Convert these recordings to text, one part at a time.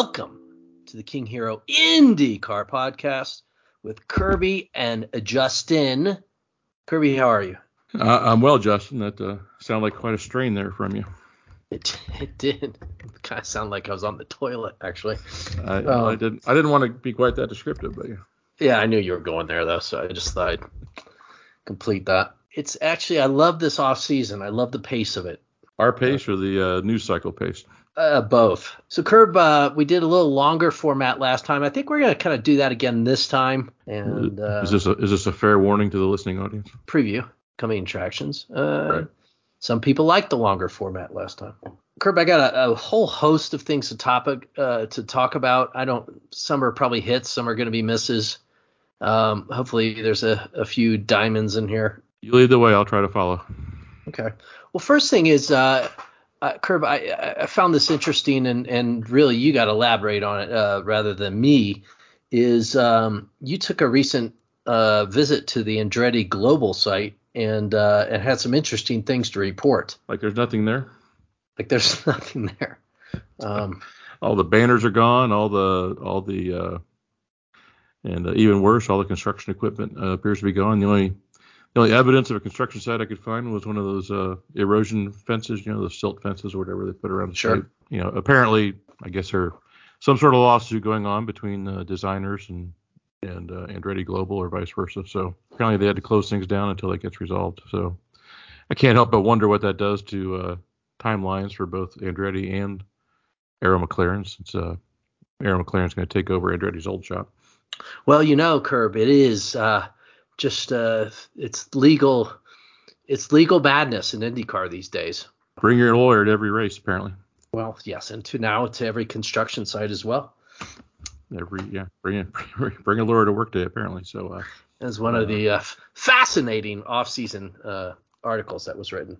Welcome to the King Hiro IndyCar podcast with Kirby and Justin. Kirby, how are you? Uh, I'm well, Justin. That uh, sounded like quite a strain there from you. It, it did. It kind of sound like I was on the toilet, actually. I, um, I didn't. I didn't want to be quite that descriptive, but yeah. Yeah, I knew you were going there though, so I just thought I'd complete that. It's actually I love this off season. I love the pace of it. Our pace or the uh, news cycle pace? Uh, both. So Curb, uh, we did a little longer format last time. I think we're gonna kind of do that again this time. And uh, is this a, is this a fair warning to the listening audience? Preview coming attractions. Uh, right. Some people liked the longer format last time. Curb, I got a, a whole host of things to topic uh, to talk about. I don't. Some are probably hits. Some are going to be misses. Um, hopefully, there's a, a few diamonds in here. You lead the way. I'll try to follow. Okay. Well, first thing is, uh, uh, Curb, I, I found this interesting, and and really you got to elaborate on it uh, rather than me. Is um, you took a recent uh, visit to the Andretti Global site and uh, and had some interesting things to report. Like there's nothing there. Like there's nothing there. Um, all the banners are gone. All the all the uh, and uh, even worse, all the construction equipment uh, appears to be gone. The only the only evidence of a construction site I could find was one of those uh, erosion fences, you know, the silt fences or whatever they put around the sure. site. You know, apparently, I guess there some sort of lawsuit going on between the designers and and uh, Andretti Global or vice versa. So apparently they had to close things down until that gets resolved. So I can't help but wonder what that does to uh, timelines for both Andretti and Arrow McLaren since uh, Arrow McLaren's going to take over Andretti's old shop. Well, you know, Curb, it is uh, just uh, it's legal it's legal badness in IndyCar these days. Bring your lawyer to every race, apparently. Well, yes, and to now to every construction site as well. Every yeah, bring it, bring a lawyer to work day apparently. So uh, as one uh, of the uh, fascinating off-season uh, articles that was written.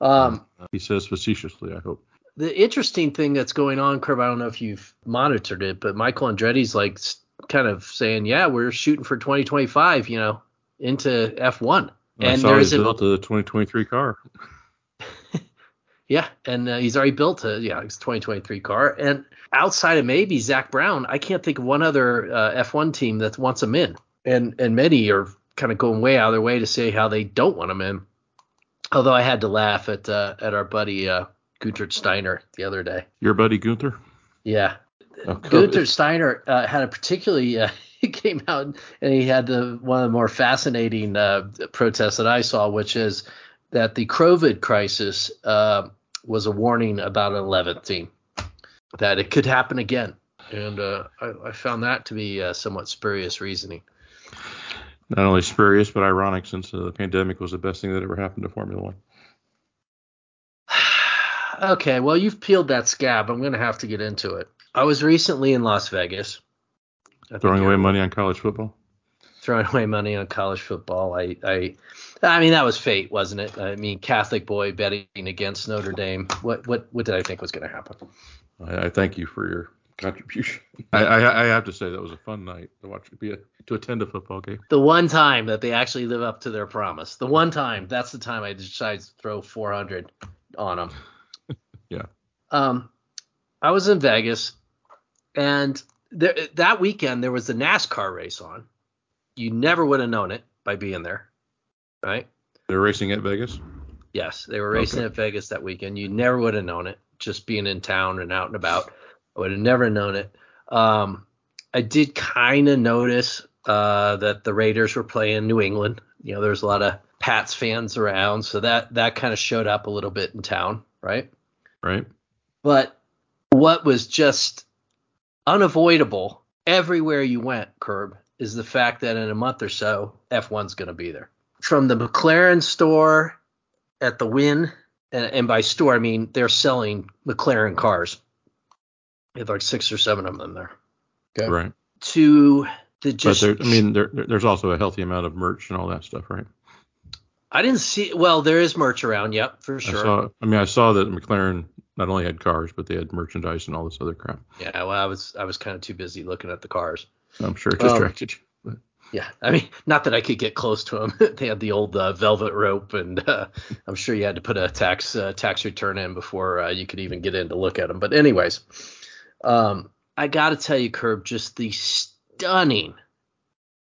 Um, he says facetiously, I hope. The interesting thing that's going on, Curb, I don't know if you've monitored it, but Michael Andretti's like kind of saying, yeah, we're shooting for 2025, you know, into F1. and there's built a 2023 car. yeah, and uh, he's already built a yeah, it's 2023 car. And outside of maybe Zak Brown, I can't think of one other uh, F1 team that wants him in. And and many are kind of going way out of their way to say how they don't want him in. Although I had to laugh at uh, at our buddy uh, Gunther Steiner the other day. Your buddy Gunther? Yeah. Oh, Gunther Steiner uh, had a particularly uh, he came out and he had the one of the more fascinating uh, protests that I saw, which is that the COVID crisis uh, was a warning about an 11th team, that it could happen again, and uh, I, I, found that to be uh, somewhat spurious reasoning. Not only spurious, but ironic, since uh, the pandemic was the best thing that ever happened to Formula One. okay, well you've peeled that scab. I'm going to have to get into it. I was recently in Las Vegas Throwing away money on college football. Throwing away money on college football. I, I, I mean that was fate, wasn't it? I mean, Catholic boy betting against Notre Dame. What, what, what did I think was going to happen? I, I, thank you for your contribution. I, I, I, have to say that was a fun night to watch, be a, to attend a football game. The one time that they actually live up to their promise. The one time. That's the time I decided to throw 400 on them. yeah. Um, I was in Vegas, and there, that weekend there was the NASCAR race on. You never would have known it by being there, right? They're racing at Vegas. Yes, they were racing okay. at Vegas that weekend. You never would have known it just being in town and out and about. I would have never known it. Um, I did kind of notice uh, that the Raiders were playing New England. You know, there's a lot of Pats fans around, so that that kind of showed up a little bit in town, right? Right. But what was just unavoidable everywhere you went, Curb, is the fact that in a month or so, F1's going to be there. From the McLaren store at the Wynn, and, and, by store I mean they're selling McLaren cars. They have like six or seven of them there. Okay. Right. To the just. But there, I mean, there, there's also a healthy amount of merch and all that stuff, right? I didn't see. Well, there is merch around. Yep, for sure. I, saw, I mean, I saw that McLaren not only had cars, but they had merchandise and all this other crap. Yeah, well, I was I was kind of too busy looking at the cars. I'm sure it distracted um, you. Yeah, I mean, not that I could get close to them. they had the old uh, velvet rope, and uh, I'm sure you had to put a tax uh, tax return in before uh, you could even get in to look at them. But anyways, um, I got to tell you, Curb, just the stunning,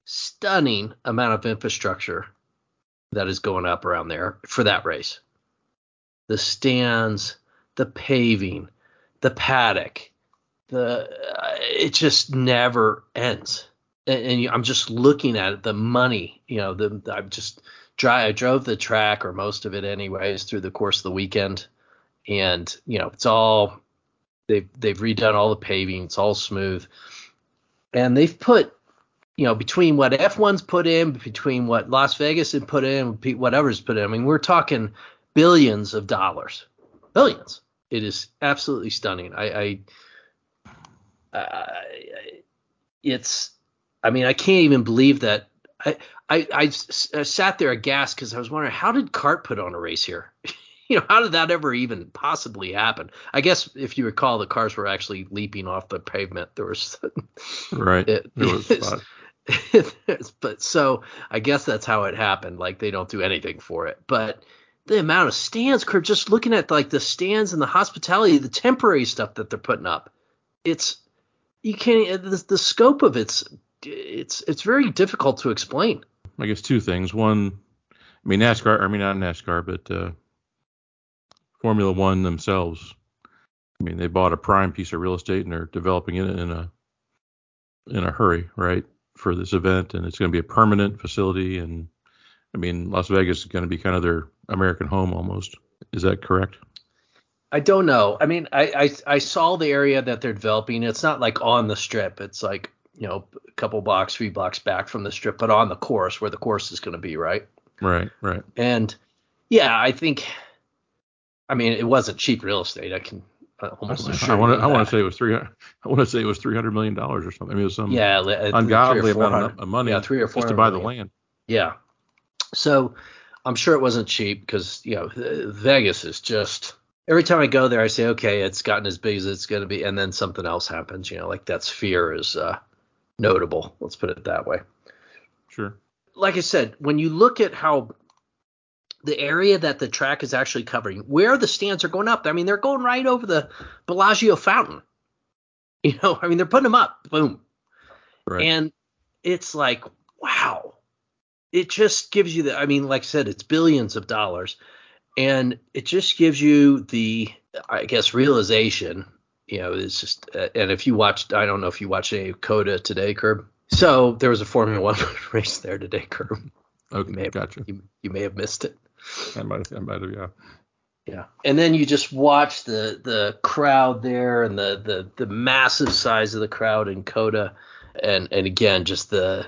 stunning amount of infrastructure that is going up around there for that race. The stands, the paving, the paddock, the uh, it just never ends and, and, I'm just looking at it, the money, you know, the I'm just drive I drove the track or most of it anyways through the course of the weekend, and you know it's all they've they've redone all the paving, it's all smooth, and they've put you know between what F1's put in, between what Las Vegas had put in, whatever's put in. I mean, we're talking billions of dollars, billions. It is absolutely stunning. I, I, I it's I mean, I can't even believe that. I I, I, sat there aghast because I was wondering how did CART put on a race here? you know, how did that ever even possibly happen? I guess if you recall, the cars were actually leaping off the pavement. There was right. It, there was but so I guess that's how it happened. Like they don't do anything for it, but the amount of stands, just looking at like the stands and the hospitality, the temporary stuff that they're putting up, it's you can't the, the scope of it's it's it's very difficult to explain. I guess two things. One, I mean NASCAR. I mean not NASCAR, but uh, Formula One themselves. I mean they bought a prime piece of real estate and they're developing it in a in a hurry, right, for this event, and it's going to be a permanent facility. And I mean Las Vegas is going to be kind of their American home almost. Is that correct? I don't know. I mean, I, I I saw the area that they're developing. It's not like on the strip. It's like you know, a couple blocks, three blocks back from the strip, but on the course where the course is going to be, right? Right, right. And yeah, I think, I mean, it wasn't cheap real estate. I can almost assure I want to. I want to say it was three. I want to say it was three hundred million dollars or something. I mean, it was some yeah, uh, ungodly amount of money. Yeah, three or four just to buy million. the land. Yeah. So I'm sure it wasn't cheap because you know Vegas is just every time I go there, I say, okay, it's gotten as big as it's going to be, and then something else happens. You know, like that sphere is uh, notable. Let's put it that way. Sure. Like I said, when you look at how the area that the track is actually covering, where the stands are going up, I mean, they're going right over the Bellagio fountain. You know, I mean, they're putting them up, boom. Right. And it's like, wow. It just gives you the, I mean, like I said, it's billions of dollars. And it just gives you the, I guess, realization you know, it's just, uh, and if you watched, I don't know if you watched any COTA today, Curb. So there was a Formula One race there today, Curb. Okay, you may have, gotcha. You, you may have missed it. I might have, I might have, yeah. Yeah, and then you just watch the the crowd there and the the the massive size of the crowd in COTA and and again just the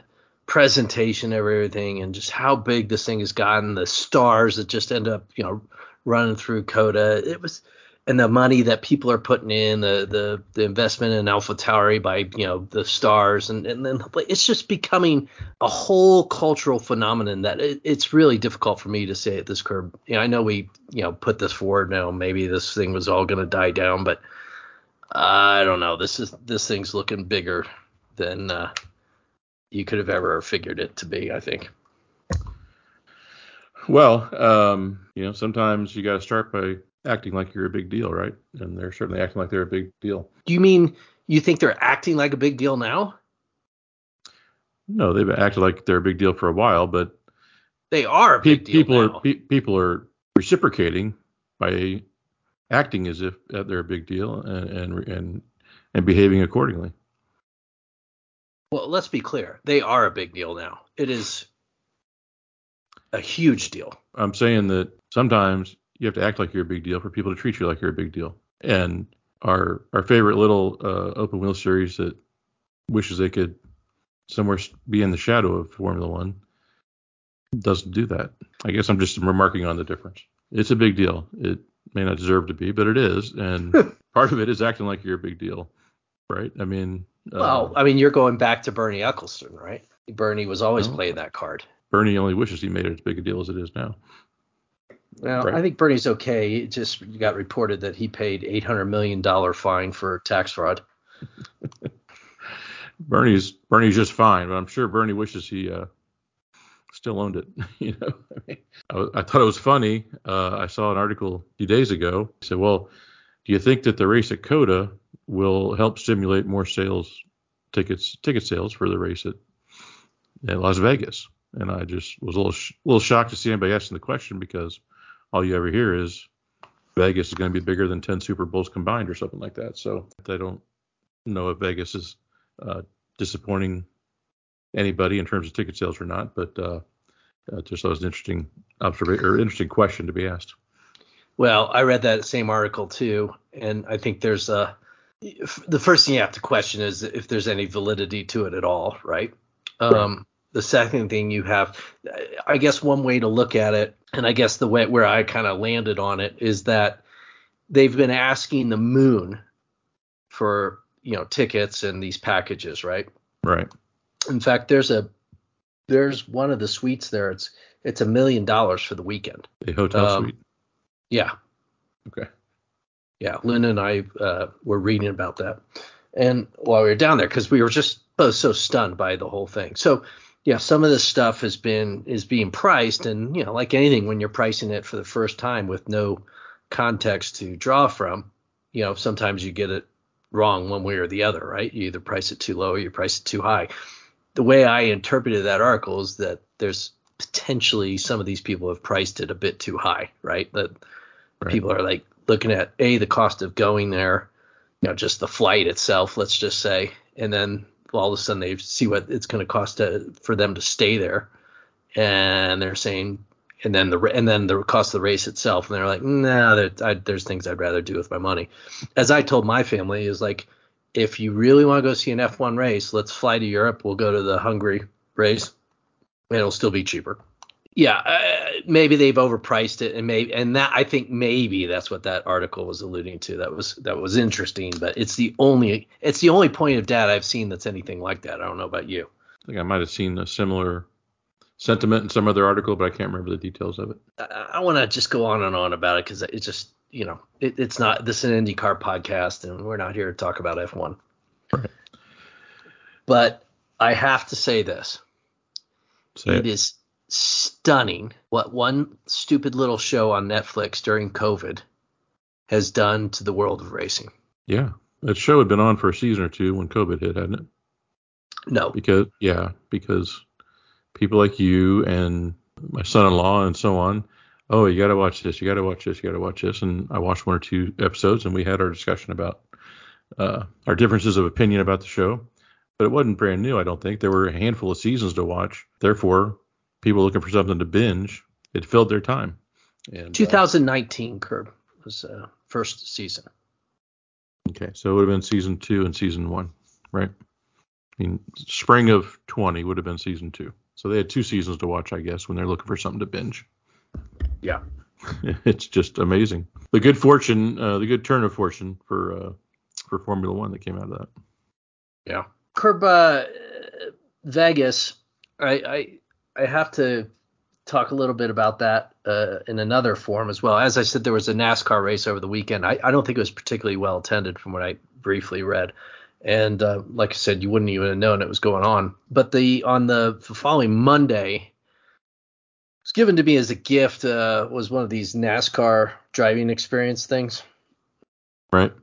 presentation of everything and just how big this thing has gotten, the stars that just end up you know running through COTA. It was and the money that people are putting in, the the, the investment in AlphaTauri by you know the stars, and and then it's just becoming a whole cultural phenomenon that it, it's really difficult for me to say at this curve. You know, I know we you know put this forward now, maybe this thing was all going to die down, but I don't know. This is this thing's looking bigger than uh, you could have ever figured it to be. I think. Well, um, you know, sometimes you got to start by acting like you're a big deal, right? And they're certainly acting like they're a big deal. Do you mean you think they're acting like a big deal now? No, they've acted like they're a big deal for a while, but they are pe- people now. are pe- people are reciprocating by acting as if they're a big deal and and and, and behaving accordingly. Well, let's be clear. They are a big deal now. It is a huge deal. I'm saying that sometimes you have to act like you're a big deal for people to treat you like you're a big deal. And our our favorite little uh, open wheel series that wishes they could somewhere be in the shadow of Formula One doesn't do that. I guess I'm just remarking on the difference. It's a big deal. It may not deserve to be, but it is, and part of it is acting like you're a big deal, right? I mean, uh, well, I mean, you're going back to Bernie Ecclestone, right? Bernie was always playing that card. Bernie only wishes he made it as big a deal as it is now. Well, right. I think Bernie's okay. It just got reported that he paid eight hundred million dollar fine for tax fraud. Bernie's Bernie's just fine, but I'm sure Bernie wishes he uh, still owned it. you know, I, mean, I, I, thought it was funny. Uh, I saw an article a few days ago. He said, "Well, do you think that the race at COTA will help stimulate more sales tickets ticket sales for the race at, at Las Vegas?" And I just was a little sh- little shocked to see anybody asking the question because all you ever hear is Vegas is going to be bigger than 10 Super Bowls combined or something like that. So I don't know if Vegas is uh, disappointing anybody in terms of ticket sales or not, but uh, uh, just that was an interesting observation or interesting question to be asked. Well, I read that same article too, and I think there's a the first thing you have to question is if there's any validity to it at all, right? Um, the second thing you have, I guess one way to look at it, and I guess the way where I kind of landed on it is that they've been asking the moon for you know tickets and these packages, right? Right. In fact, there's a there's one of the suites there. It's it's a million dollars for the weekend. A hotel um, suite. Yeah. Okay. Yeah, Lynn and I uh, were reading about that, and while we were down there, because we were just both so stunned by the whole thing. So, yeah, some of this stuff has been is being priced, and you know, like anything, when you're pricing it for the first time with no context to draw from, you know, sometimes you get it wrong one way or the other, right? You either price it too low or you price it too high. The way I interpreted that article is that there's potentially some of these people have priced it a bit too high, right? That right. people are like looking at a the cost of going there, you know, just the flight itself, let's just say, and then all of a sudden they see what it's going to cost to, for them to stay there, and they're saying, and then the and then the cost of the race itself, and they're like, nah, there, I, there's things I'd rather do with my money. As I told my family, is like, if you really want to go see an F1 race, let's fly to Europe. We'll go to the Hungary race, and it'll still be cheaper. Yeah, uh, maybe they've overpriced it, and maybe and that I think maybe that's what that article was alluding to. That was that was interesting, but it's the only it's the only point of data I've seen that's anything like that. I don't know about you. I think I might have seen a similar sentiment in some other article, but I can't remember the details of it. I, I want to just go on and on about it because it's just, you know, it, it's not this is an IndyCar podcast, and we're not here to talk about F1. Right. But I have to say this: say it, it is stunning what one stupid little show on Netflix during COVID has done to the world of racing. Yeah, that show had been on for a season or two when COVID hit, hadn't it? No. Because yeah, because people like you and my son-in-law and so on. Oh, you got to watch this. You got to watch this. You got to watch this. And I watched one or two episodes, and we had our discussion about uh, our differences of opinion about the show. But it wasn't brand new, I don't think. There were a handful of seasons to watch. Therefore, people looking for something to binge, it filled their time. And, 2019 uh, Curb was uh, first season. Okay, so it would have been season two and season one, right? I mean, spring of 20 would have been season two. So they had two seasons to watch, I guess, when they're looking for something to binge. Yeah. it's just amazing. The good fortune, uh, the good turn of fortune for uh, for Formula One that came out of that. Yeah. Curb uh, Vegas, I, I I have to talk a little bit about that uh, in another form as well. As I said, there was a NASCAR race over the weekend. I, I don't think it was particularly well attended from what I briefly read and uh, like I said, you wouldn't even have known it was going on. But the on the following Monday, it was given to me as a gift uh, was one of these NASCAR driving experience things. Right.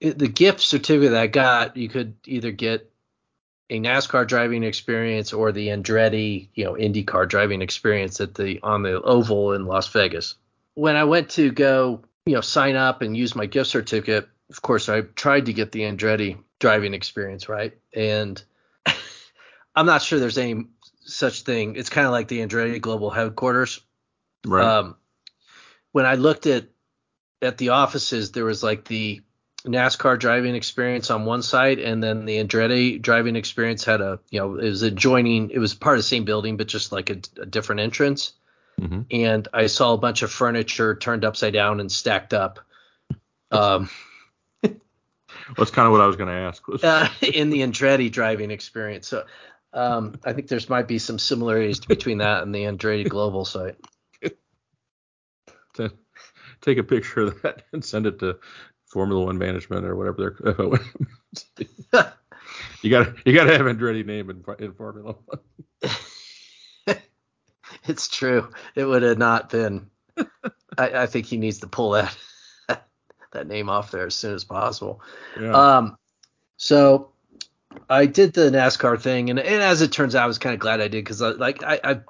It, the gift certificate that I got, you could either get a NASCAR driving experience or the Andretti, you know, IndyCar driving experience at the on the oval in Las Vegas. When I went to go, you know, sign up and use my gift certificate, of course, I tried to get the Andretti driving experience, right? And I'm not sure there's any such thing. It's kind of like the Andretti Global Headquarters. Right. Um, when I looked at at the offices, there was like the NASCAR driving experience on one side, and then the Andretti driving experience had a, you know, it was adjoining, it was part of the same building, but just like a, a different entrance. Mm-hmm. And I saw a bunch of furniture turned upside down and stacked up. Um, that's kind of what I was going to ask. uh, in the Andretti driving experience. So um, I think there's might be some similarities between that and the Andretti Global site. Take a picture of that and send it to Formula One management or whatever they're. You got you got to have Andretti name in, in Formula One. it's true. It would have not been. I, I, think he needs to pull that that name off there as soon as possible. Yeah. Um, so I did the NASCAR thing, and, and as it turns out, I was kind of glad I did because like I, I I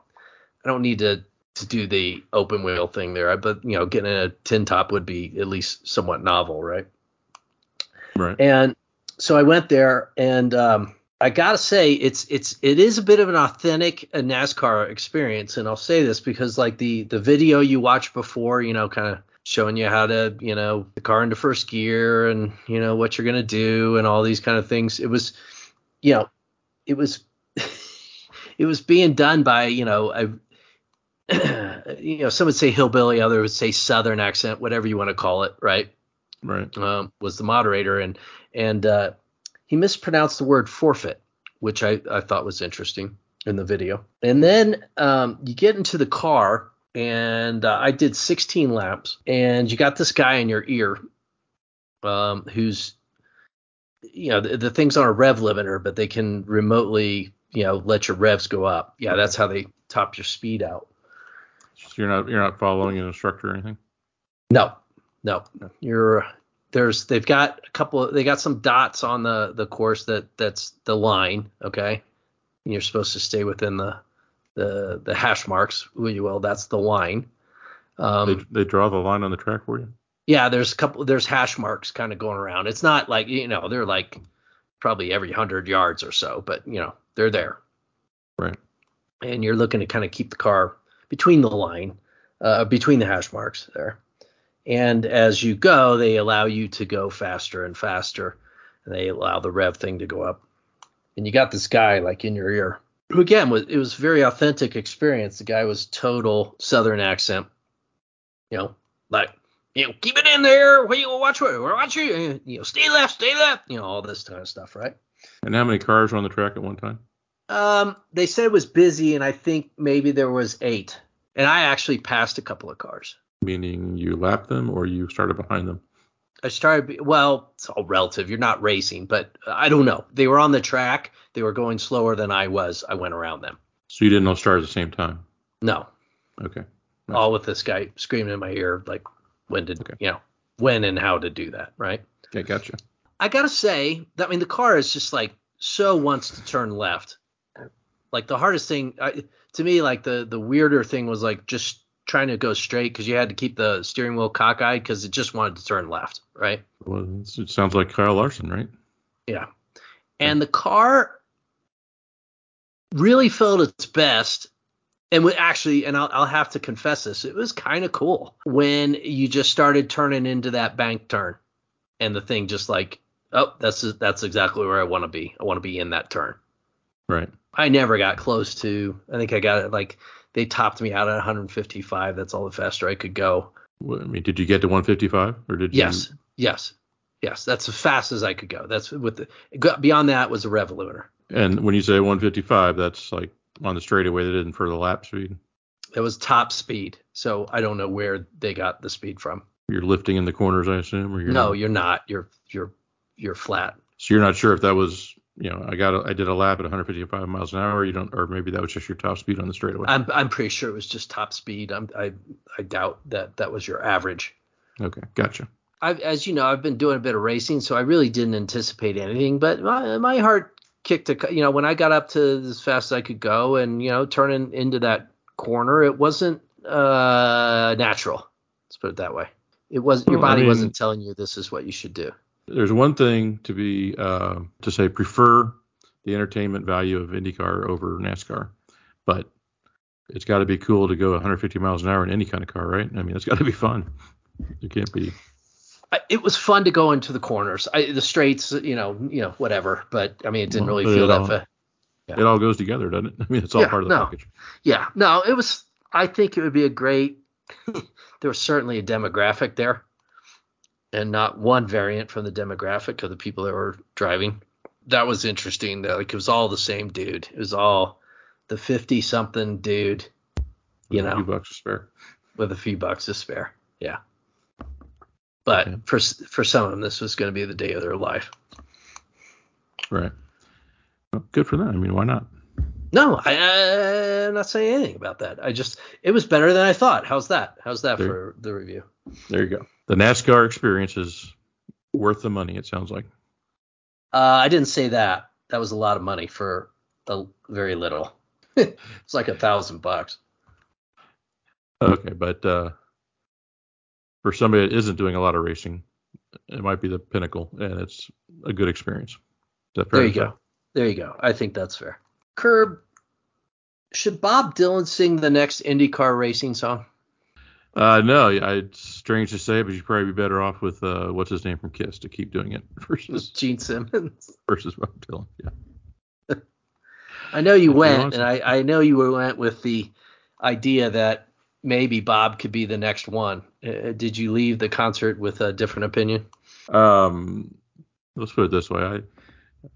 don't need to to do the open wheel thing there, but you know, getting a tin top would be at least somewhat novel, right? Right. And so I went there, and um, I gotta say, it's it's it is a bit of an authentic uh, NASCAR experience, and I'll say this because like the the video you watched before, you know, kind of showing you how to, you know, the car into first gear and you know what you're gonna do and all these kind of things. It was, you know, it was. it was being done by you know a you know, some would say hillbilly, others would say southern accent, whatever you want to call it, right? Right. Um, was the moderator, and and uh, he mispronounced the word forfeit, which I, I thought was interesting in the video. And then um, you get into the car, and uh, I did 16 laps, and you got this guy in your ear, um, who's you know the, the things on a rev limiter, but they can remotely you know let your revs go up. Yeah, that's how they top your speed out. So you're not you're not following an instructor or anything. No, no. You're there's they've got a couple of, they got some dots on the the course that that's the line. Okay, and you're supposed to stay within the the the hash marks. Will you well, that's the line. Um, they, they draw the line on the track for you. Yeah, there's a couple there's hash marks kind of going around. It's not like you know they're like probably every hundred yards or so, but you know they're there. Right. And you're looking to kind of keep the car between the line, uh, between the hash marks there. And as you go, they allow you to go faster and faster. And they allow the rev thing to go up. And you got this guy like in your ear, who again was it was very authentic experience. The guy was total Southern accent, you know, like you know, keep it in there. What you watch? What watch you? You know, stay left, stay left. You know, all this kind of stuff, right? And how many cars were on the track at one time? Um, they said it was busy, and I think maybe there was eight. And I actually passed a couple of cars. Meaning you lapped them or you started behind them? I started. Well, it's all relative. You're not racing, but I don't know. They were on the track. They were going slower than I was. I went around them. So you didn't all start at the same time? No. Okay. Nice. All with this guy screaming in my ear, like when did okay. you know when and how to do that, right? Okay, gotcha. I gotta say, that I mean, the car is just like so wants to turn left like the hardest thing I, to me, like the the weirder thing was like just trying to go straight because you had to keep the steering wheel cockeyed because it just wanted to turn left, right? Well, it sounds like Kyle Larson, right? Yeah. And the car really felt its best. And actually, and I'll, I'll have to confess this, it was kind of cool when you just started turning into that bank turn, and the thing just like, oh, that's that's exactly where I want to be. I want to be in that turn. Right. I never got close to. I think I got it like they topped me out at 155. That's all the faster I could go. Well, I mean, did you get to 155 or did you? Yes, yes, yes. That's as fast as I could go. That's with the beyond that was a rev limiter. And when you say 155, that's like on the straightaway. They didn't for the lap speed. It was top speed. So I don't know where they got the speed from. You're lifting in the corners, I assume, or you're no, not? you're not. You're you're you're flat. So you're not sure if that was you know, I got a, I did a lap at 155 miles an hour. You don't, or maybe that was just your top speed on the straightaway. I'm I'm pretty sure it was just top speed. I'm, I I doubt that that was your average. Okay, gotcha. I've, as you know, I've been doing a bit of racing, so I really didn't anticipate anything. But my my heart kicked a, you know, when I got up to as fast as I could go, and you know, turning into that corner, it wasn't uh natural. Let's put it that way. It was your body I mean, wasn't telling you this is what you should do there's one thing to be uh, to say prefer the entertainment value of IndyCar over NASCAR, but it's got to be cool to go 150 miles an hour in any kind of car, right? I mean, it's got to be fun. It can't be. It was fun to go into the corners, I, the straights, you know, you know, whatever. But I mean, it didn't well, really feel that. fun. Yeah. It all goes together, doesn't it? I mean, it's all yeah, part of the no. package. Yeah, no, it was. I think it would be a great. there was certainly a demographic there and not one variant from the demographic of the people that were driving. That was interesting. That like it was all the same dude. It was all the fifty something dude. You with know, a few bucks to spare. With a few bucks to spare. Yeah. But okay. for for some of them, this was going to be the day of their life. Right. Well, good for them. I mean, why not? No, I, am not saying anything about that. I just it was better than I thought. How's that? How's that there, for the review? There you go. The NASCAR experience is worth the money. It sounds like. Uh, I didn't say that. That was a lot of money for a very little. it's like a thousand bucks. Okay, but uh, for somebody that isn't doing a lot of racing, it might be the pinnacle, and it's a good experience. there you go. There you go. I think that's fair. Curb, should Bob Dylan sing the next IndyCar racing song? Uh, no, it's strange to say, but you'd probably be better off with uh, what's his name from Kiss to keep doing it versus Gene Simmons versus Bob Dylan. Yeah. I know you went, and I, I know you went with the idea that maybe Bob could be the next one. Uh, did you leave the concert with a different opinion? Um, let's put it this way. I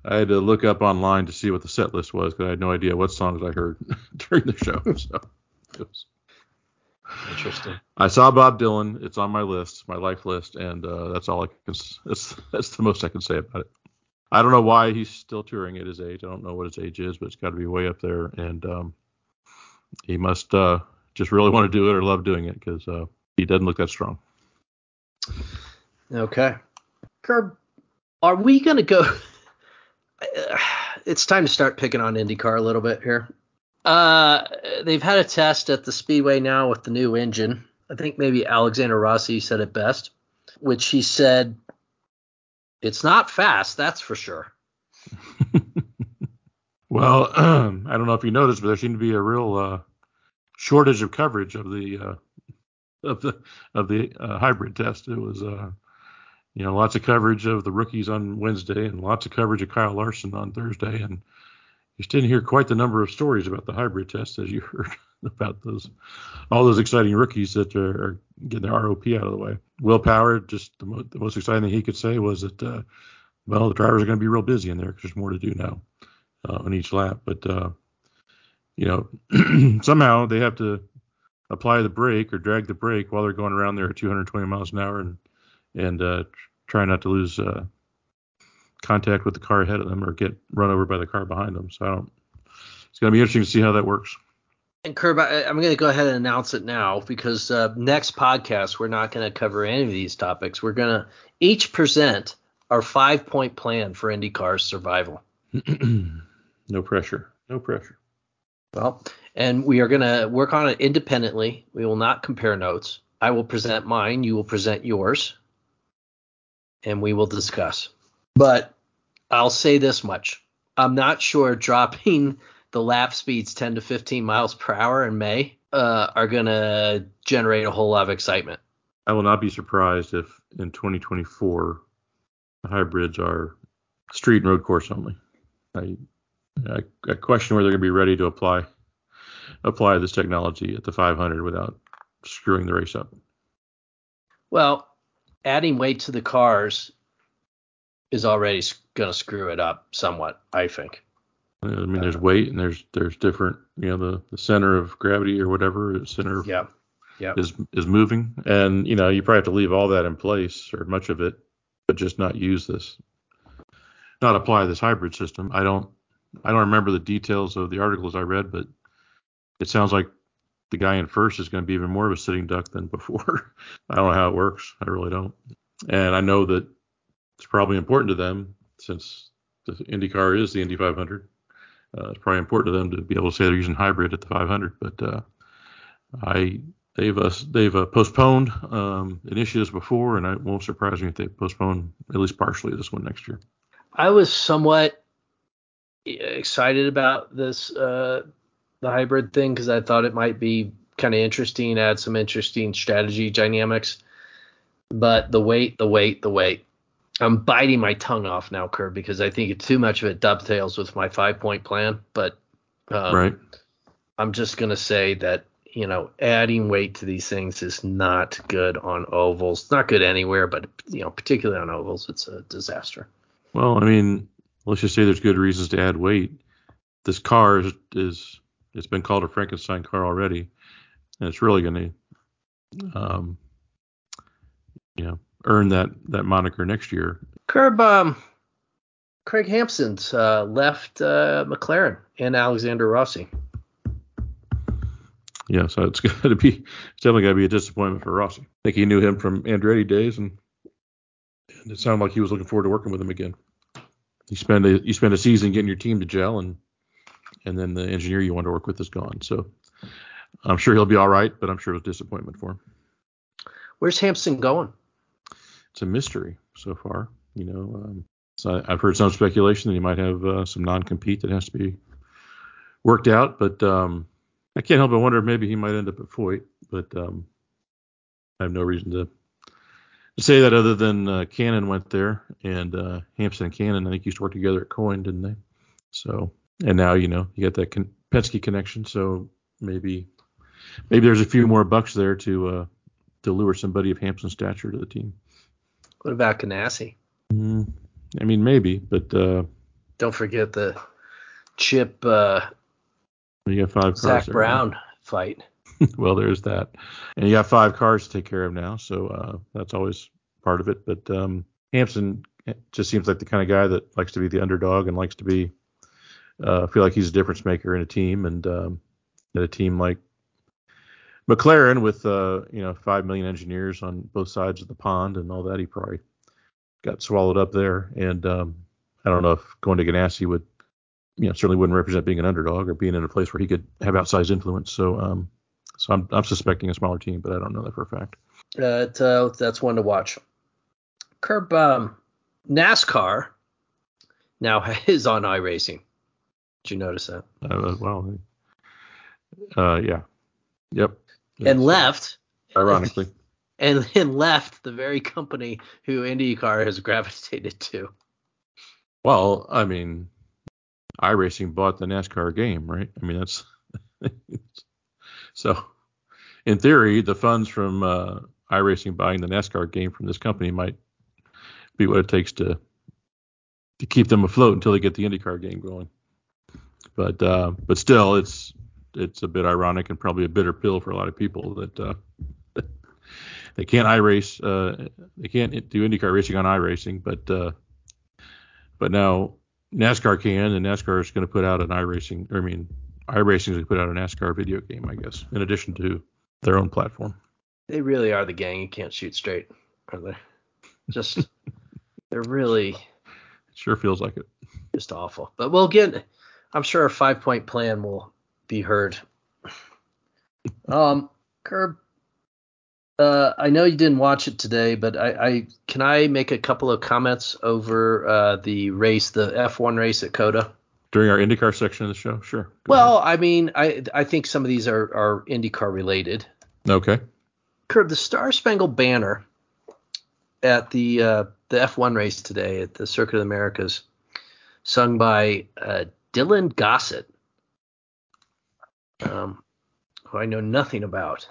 I had to look up online to see what the set list was because I had no idea what songs I heard during the show. So it was interesting. I saw Bob Dylan. It's on my list, my life list, and uh, that's all I can. That's that's the most I can say about it. I don't know why he's still touring at his age. I don't know what his age is, but it's got to be way up there, and um, he must uh, just really want to do it or love doing it because uh, he doesn't look that strong. Okay, Curb, are we gonna go? it's time to start picking on IndyCar a little bit here. Uh, they've had a test at the Speedway now with the new engine. I think maybe Alexander Rossi said it best, which he said, "It's not fast, that's for sure." well, I don't know if you noticed, but there seemed to be a real uh, shortage of coverage of the uh, of the of the uh, hybrid test. It was uh, you know, lots of coverage of the rookies on Wednesday and lots of coverage of Kyle Larson on Thursday. And just didn't hear quite the number of stories about the hybrid test as you heard about those, all those exciting rookies that are, are getting their ROP out of the way. Will Power, just the, mo- the most exciting thing he could say was that, uh, well, the drivers are going to be real busy in there because there's more to do now uh, on each lap. But, uh, you know, somehow they have to apply the brake or drag the brake while they're going around there at 220 miles an hour and and uh, try not to lose uh, contact with the car ahead of them or get run over by the car behind them. So I don't. It's going to be interesting to see how that works. And Curb, I, am going to go ahead and announce it now because uh, next podcast we're not going to cover any of these topics. We're going to each present our five point plan for IndyCar's survival. no pressure. No pressure. Well, and we are going to work on it independently. We will not compare notes. I will present mine. You will present yours and we will discuss. But I'll say this much. I'm not sure dropping the lap speeds 10 to 15 miles per hour in May uh, are going to generate a whole lot of excitement. I will not be surprised if in 2024 the hybrids are street and road course only. I, I, I question whether they're going to be ready to apply apply this technology at the 500 without screwing the race up. Well, adding weight to the cars is already going to screw it up somewhat, I think. I mean, uh, there's weight and there's there's different, you know, the, the center of gravity or whatever center yeah. Yeah. is is moving, and you know you probably have to leave all that in place or much of it, but just not use this, not apply this hybrid system. I don't I don't remember the details of the articles I read, but it sounds like the guy in first is going to be even more of a sitting duck than before. I don't know how it works. I really don't. And I know that it's probably important to them since the IndyCar is the Indy 500. Uh, it's probably important to them to be able to say they're using hybrid at the 500. But uh, I they've uh, they've uh, postponed um, initiatives before, and it won't surprise me if they postpone at least partially this one next year. I was somewhat excited about this uh, the hybrid thing because I thought it might be kind of interesting, add some interesting strategy dynamics. But the weight, the weight, the weight. I'm biting my tongue off now, Curb, because I think it's too much of it dovetails with my five point plan. But um, right. I'm just gonna say that you know adding weight to these things is not good on ovals. It's not good anywhere, but you know particularly on ovals, it's a disaster. Well, I mean, let's just say there's good reasons to add weight. This car is, is it's been called a Frankenstein car already, and it's really going to, um, you know, earn that that moniker next year. Curb, um, Craig Hampson's uh, left uh, McLaren and Alexander Rossi. Yeah, so it's got to be it's definitely got to be a disappointment for Rossi. I think he knew him from Andretti days, and, and it sounded like he was looking forward to working with him again. You spend a you spend a season getting your team to gel, and and then the engineer you want to work with is gone. So I'm sure he'll be all right, but I'm sure it was disappointment for him. Where's Hampson going? It's a mystery so far. You know, um, so I, have heard some speculation that he might have uh, some non-compete that has to be worked out, but um, I can't help but wonder if maybe he might end up at Foyt, but um, I have no reason to, to say that other than uh, Cannon went there and uh, Hampson and Cannon I think used to work together at Coyne, didn't they? So and now you know you got that con- Penske connection, so maybe maybe there's a few more bucks there to uh, to lure somebody of Hampson's stature to the team. What about Ganassi? Mm, I mean maybe, but uh, don't forget the Chip. Uh, you got five cars. Zak Brown fight. well, there's that, and you got five cars to take care of now, so uh, that's always part of it. But um, Hampson just seems like the kind of guy that likes to be the underdog and likes to be uh, feel like he's a difference maker in a team, and um, at a team like McLaren with uh, you know five million engineers on both sides of the pond and all that, he probably got swallowed up there. And um, I don't know if going to Ganassi would, you know, certainly wouldn't represent being an underdog or being in a place where he could have outsized influence. So, um, so I'm, I'm suspecting a smaller team, but I don't know that for a fact. Uh, uh, that's one to watch. Curb um, NASCAR now is on iRacing. Did you notice that? Uh, well, uh, yeah, yep. And left. Ironically. And then left the very company who IndyCar has gravitated to. Well, I mean, iRacing bought the NASCAR game, right? I mean, that's so. In theory, the funds from uh, iRacing buying the NASCAR game from this company might be what it takes to to keep them afloat until they get the IndyCar game going. But uh, but still, it's it's a bit ironic and probably a bitter pill for a lot of people that uh, they can't iRace, uh, they can't do IndyCar racing on iRacing, but uh, but now NASCAR can, and NASCAR is going to put out an iRacing. I mean, iRacing is going to put out a NASCAR video game, I guess, in addition to their own platform. They really are the gang you can't shoot straight, are they? Just they're really. It sure feels like it. Just awful. But we'll get I'm sure a five point plan will be heard. Um, Curb, uh, I know you didn't watch it today, but I, I can I make a couple of comments over uh, the race, the F1 race at COTA during our IndyCar section of the show. Sure. Go well, ahead. I mean, I I think some of these are are IndyCar related. Okay. Curb, the Star Spangled Banner at the uh, the F1 race today at the Circuit of the Americas, sung by uh, Dylan Gossett, um, who I know nothing about.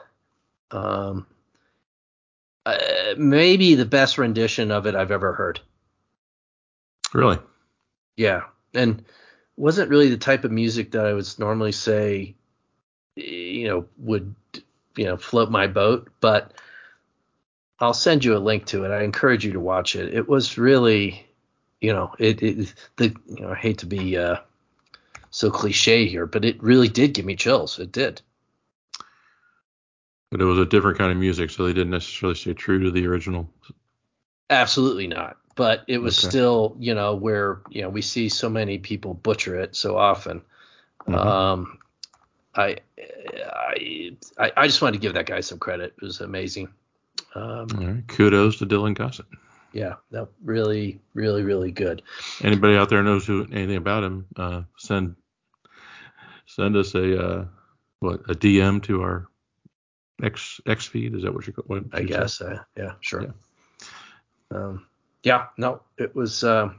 Um, uh, maybe the best rendition of it I've ever heard. Really? Yeah, and wasn't really the type of music that I would normally say, you know, would you know float my boat, but I'll send you a link to it. I encourage you to watch it. It was really, you know, it, it the you know I hate to be uh, so cliche here, but it really did give me chills. It did. But it was a different kind of music, so they didn't necessarily stay true to the original. Absolutely not. But it was okay. still, you know, where you know we see so many people butcher it so often. Mm-hmm. Um, I, I, I just wanted to give that guy some credit. It was amazing. Um, Kudos to Dylan Gossett. Yeah, that really, really, really good. Anybody out there knows who anything about him? Uh, send send us a uh, what a DM to our X X feed. Is that what you call it? I guess. Uh, yeah, sure. Yeah. Um, yeah. No, it was uh,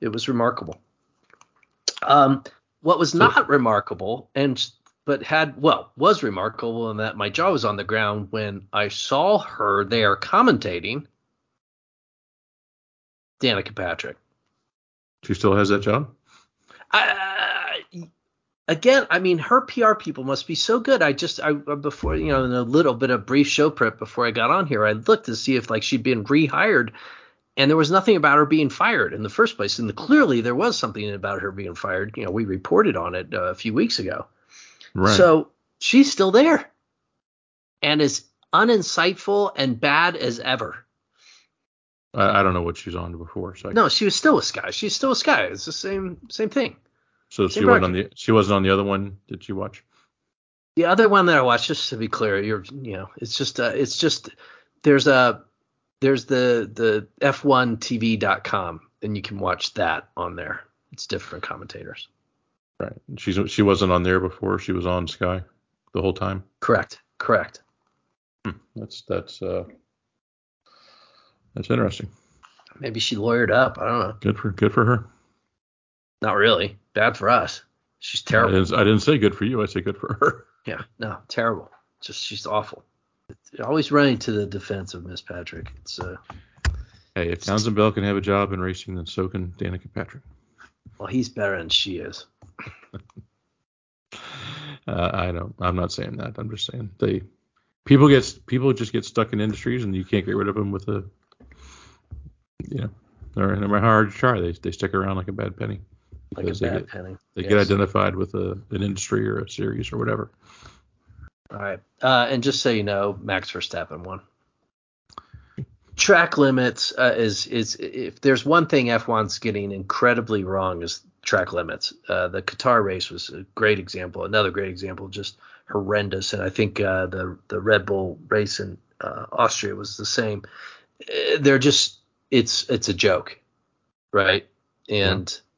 it was remarkable. Um, what was not remarkable and but had well was remarkable in that my jaw was on the ground when I saw her there commentating. Danica Patrick. She still has that job. Uh, again, I mean, her PR people must be so good. I just, I before you know, in a little bit of brief show prep before I got on here, I looked to see if like she'd been rehired, and there was nothing about her being fired in the first place. And the, clearly there was something about her being fired. You know, we reported on it uh, a few weeks ago. Right. So she's still there, and as uninsightful and bad as ever. I, I don't know what she's on before. So no, she was still a Sky. She's still a Sky. It's the same same thing. So she wasn't on the she wasn't on the other one. Did you watch? The other one that I watched, just to be clear, you're you know, it's just uh, it's just there's a there's the the f1tv.com and you can watch that on there. It's different commentators. Right. She's she wasn't on there before. She was on Sky the whole time. Correct. Correct. Hmm. That's that's uh that's interesting. Maybe she lawyered up. I don't know. Good for good for her. Not really. Bad for us. She's terrible. I didn't, I didn't say good for you. I say good for her. Yeah. No. Terrible. Just she's awful always running to the defense of Miss Patrick. It's uh. Hey, if Townsend Bell can have a job in racing, then so can Danica Patrick. Well, he's better than she is. uh, I know. I'm not saying that. I'm just saying they people get people just get stuck in industries and you can't get rid of them with a you know no matter how hard you try they they stick around like a bad penny like a bad they get, penny they yes. get identified with a, an industry or a series or whatever all right. Uh, and just so you know, Max Verstappen won. Track limits uh, is is if there's one thing F1's getting incredibly wrong is track limits. Uh, the Qatar race was a great example. Another great example, just horrendous. And I think uh, the the Red Bull race in uh, Austria was the same. Uh, they're just it's it's a joke, right? And yeah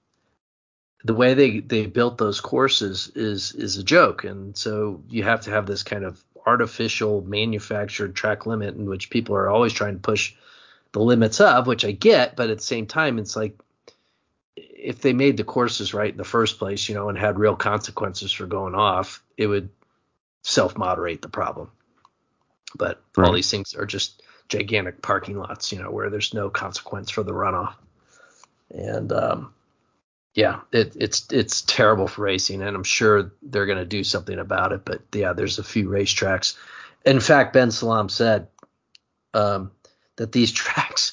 the way they they built those courses is is a joke, and so you have to have this kind of artificial manufactured track limit in which people are always trying to push the limits of, which I get, but at the same time, it's like if they made the courses right in the first place, you know, and had real consequences for going off, it would self moderate the problem. But right. all these things are just gigantic parking lots, you know, where there's no consequence for the runoff. And um, yeah, it, it's it's terrible for racing, and I'm sure they're going to do something about it. But yeah, there's a few racetracks. In fact, Ben Sulayem said um, that these tracks.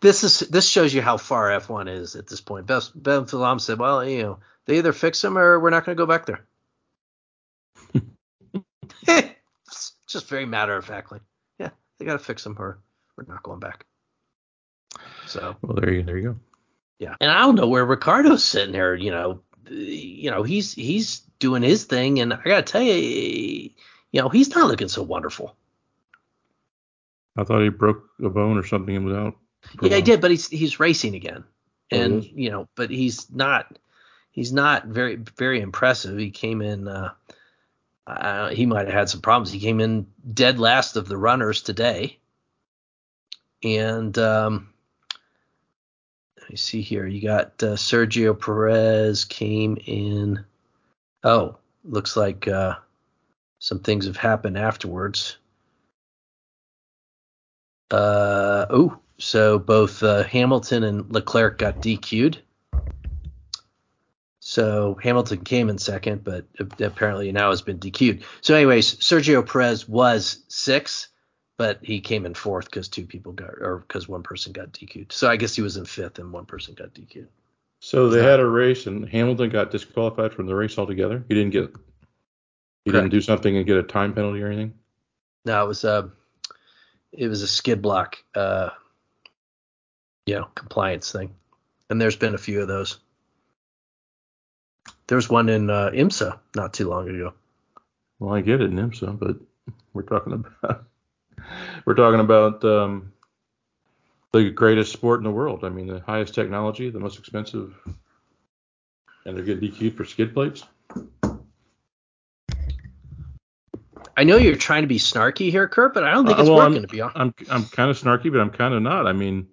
this is this shows you how far F1 is at this point. Ben, ben Sulayem said, "Well, you know, they either fix them or we're not going to go back there." just very matter of factly. Yeah, they got to fix them or we're not going back. So. Well, there you there you go. Yeah. And I don't know where Ricciardo's sitting there, you know, you know, he's he's doing his thing and I got to tell you, you know, he's not looking so wonderful. I thought he broke a bone or something and was out. Yeah, he did, but he's he's racing again. Oh, and you know, but he's not he's not very very impressive. He came in uh, uh he might have had some problems. He came in dead last of the runners today. And um I see here. You got uh, Sergio Perez came in. Oh, looks like uh, some things have happened afterwards. Uh, oh, so both uh, Hamilton and Leclerc got DQ'd. So Hamilton came in second, but apparently now has been DQ'd. So, anyways, Sergio Perez was six but he came in fourth because two people got or because one person got DQ'd. So I guess he was in fifth and one person got DQ'd. So they had a race and Hamilton got disqualified from the race altogether. He didn't get he Correct. didn't do something and get a time penalty or anything. No, it was a uh, it was a skid block uh you know compliance thing, and there's been a few of those. There was one in uh, IMSA not too long ago. Well, I get it in IMSA, but we're talking about we're talking about um, the greatest sport in the world. I mean, the highest technology, the most expensive, and they're getting DQ'd for skid plates. I know you're trying to be snarky here, Kurt, but I don't think it's uh, well, working. I'm, to be honest, I'm I'm kind of snarky, but I'm kind of not. I mean,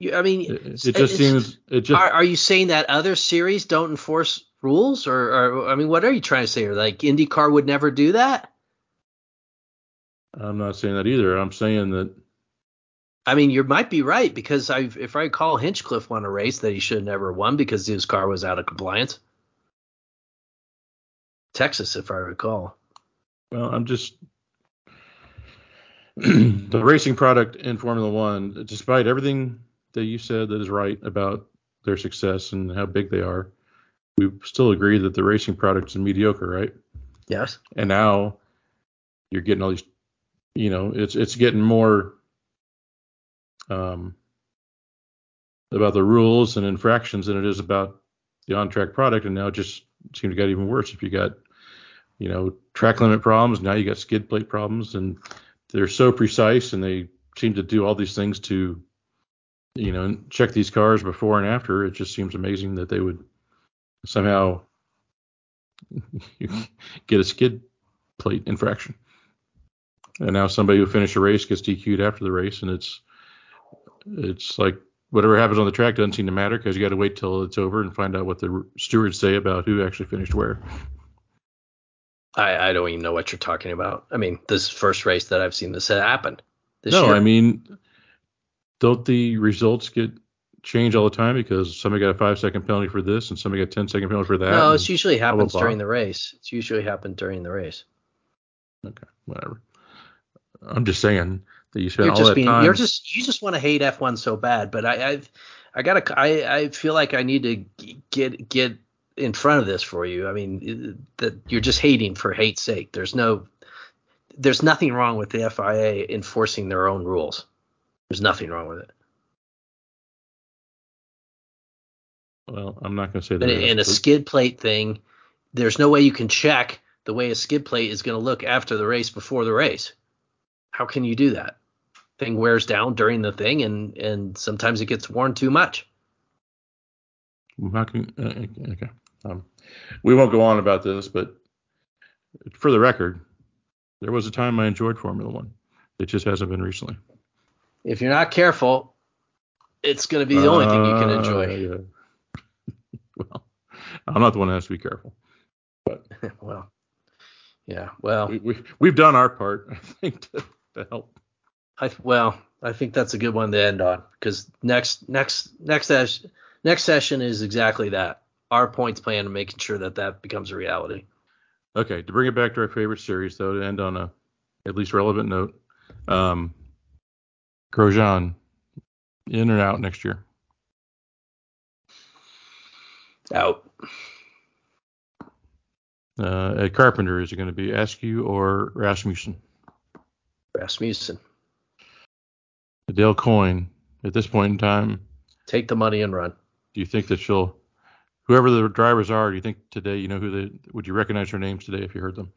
you, I mean, it, it just seems it just. Are, are, you saying that other series don't enforce rules, or, or I mean, what are you trying to say? Like IndyCar would never do that? I'm not saying that either. I'm saying that. I mean, you might be right because I, if I recall, Hinchcliffe won a race that he should have never won because his car was out of compliance. Texas, if I recall. Well, I'm just. the racing product in Formula One, despite everything that you said that is right about their success and how big they are, we still agree that the racing product is mediocre, right? Yes. And now you're getting all these, you know, it's it's getting more um, about the rules and infractions than it is about the on-track product. And now it just seems to get even worse. If you got, you know, track limit problems, now you got skid plate problems, and they're so precise and they seem to do all these things to, you know, check these cars before and after. It just seems amazing that they would somehow get a skid plate infraction. And now somebody who finished a race gets DQ'd after the race, and it's it's like whatever happens on the track doesn't seem to matter because you got to wait till it's over and find out what the stewards say about who actually finished where. I, I don't even know what you're talking about. I mean, this first race that I've seen this happen. This no, year. I mean, don't the results get changed all the time because somebody got a five second penalty for this and somebody got a 10 second penalty for that? No, it's usually happens blah, blah. during the race. It's usually happened during the race. Okay, whatever. I'm just saying that you spend You're all just that being, time. you're just, you just want to hate F1 so bad, but I, I've, I gotta, I, I feel like I need to get, get in front of this for you. I mean, that you're just hating for hate's sake. There's no, there's nothing wrong with the FIA enforcing their own rules. There's nothing wrong with it. well, I'm not going to say that. And, and a skid plate thing, there's no way you can check the way a skid plate is going to look after the race before the race. How can you do that? Thing wears down during the thing, and and sometimes it gets worn too much. How can, uh, okay. Um, we won't go on about this, but for the record, there was a time I enjoyed Formula One. It just hasn't been recently. If you're not careful, it's going to be the only thing you can Uh, enjoy. yeah. well, I'm not the one that has to be careful, but well, yeah. Well, we, we, we've done our part, I think, to, to help. I well, I think that's a good one to end on because next next next next session is exactly that. Our points plan and making sure that that becomes a reality. Okay, to bring it back to our favorite series, though, to end on a at least relevant note, um, Grosjean in and out next year. Out. Uh, at Carpenter, is it going to be Askew or Rasmussen? Rasmussen. Dale Coyne, at this point in time, Take the money and run. do you think that she'll, whoever the drivers are, do you think today, you know who they, would you recognize their names today if you heard them?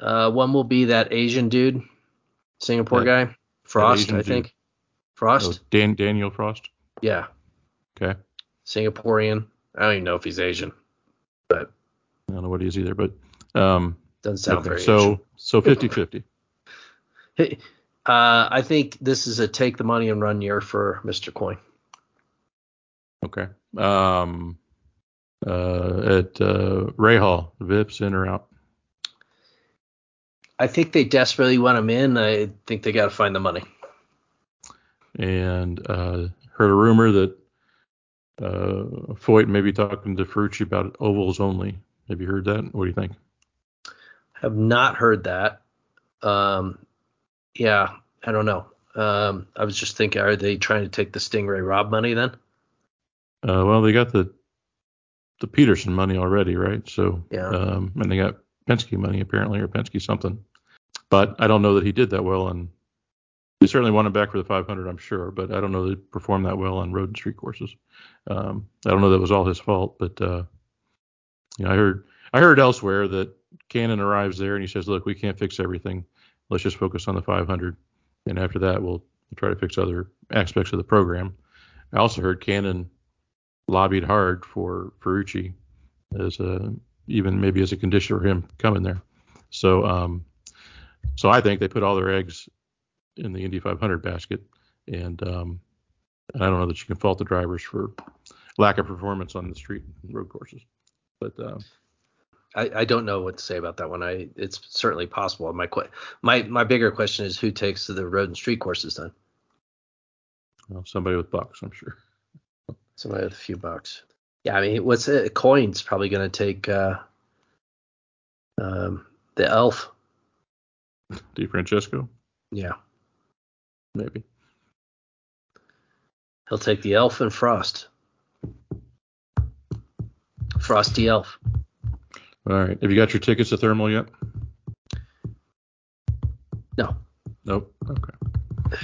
Uh, one will be that Asian dude, Singapore That- guy, Frost, I dude. think. Frost. Oh, Dan, Danial Frost? Yeah, Okay. Singaporean. I don't even know if he's Asian, but I don't know what he is either, but um, doesn't sound okay, very so Asian. so 50-50. Hey, uh, I think this is a take the money and run year for Mr. Coyne. Okay. Um, uh, at uh, Rahal, Vips in or out? I think they desperately want him in. I think they got to find the money. And uh, heard a rumor that uh, Foyt may be talking to Ferrucci about ovals only. Have you heard that? What do you think? Have not heard that. Um, yeah, I don't know. Um, I was just thinking, are they trying to take the Sting Ray Robb money then? Uh, well, they got the the Pedersen money already, right? So, Yeah. um, and they got Penske money apparently, or Penske something. But I don't know that he did that well and He certainly won it back for the 500, I'm sure, but I don't know that he performed that well on road and street courses. Um, I don't know that was all his fault, but uh, you know, I heard I heard elsewhere that Cannon arrives there and he says, "Look, we can't fix everything. Let's just focus on the 500, and after that, we'll, try to fix other aspects of the program." I also heard Cannon lobbied hard for Ferrucci as a even maybe as a condition for him coming there. So um, so I think they put all their eggs in the Indy 500 basket, and um, I don't know that you can fault the drivers for lack of performance on the street road courses. But uh, I, I don't know what to say about that one. I it's certainly possible. My my my bigger question is who takes the road and street courses then? well, somebody with bucks, I'm sure. Somebody with a few bucks. Yeah, I mean, what's it? Coyne's probably going to take uh, um, the elf. Di Francesco. Yeah, Maybe. He'll take the elf and Frost. Frosty Elf. All right. Have you got your tickets to Thermal yet? No. Nope. Okay.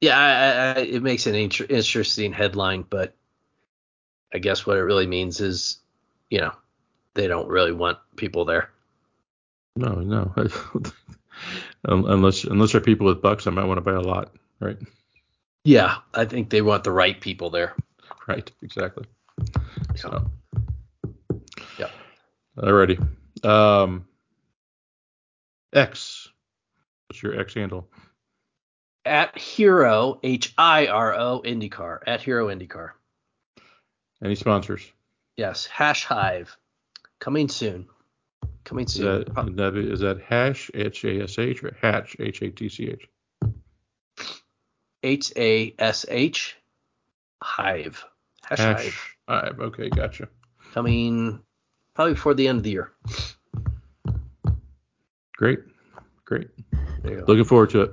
Yeah, I, I, it makes an inter- interesting headline, but I guess what it really means is, you know, they don't really want people there. No, no. unless unless there are people with bucks, I might want to buy a lot, right? Yeah, I think they want the right people there. Right, exactly. So, yeah. Alrighty. Um, X. What's your X handle? At Hiro H I R O IndyCar. At Hiro IndyCar. Any sponsors? Yes. Hash Hive. Coming soon. Coming soon. Is that, that, is that hash H A S H or hatch H A T C H? H A S H Hive. Hash, hash Hive. Hive. Okay, gotcha. Coming probably before the end of the year. Great. Great. Looking forward to it.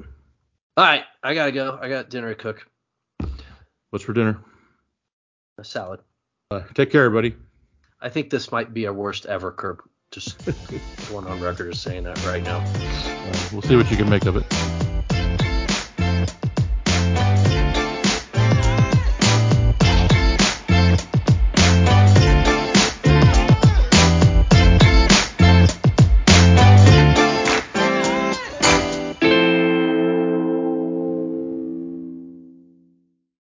All right, I gotta go. I got dinner to cook. What's for dinner? A salad. Uh, take care, everybody. I think this might be our worst ever, Curb. Just going on record as saying that right now. Uh, we'll see what you can make of it.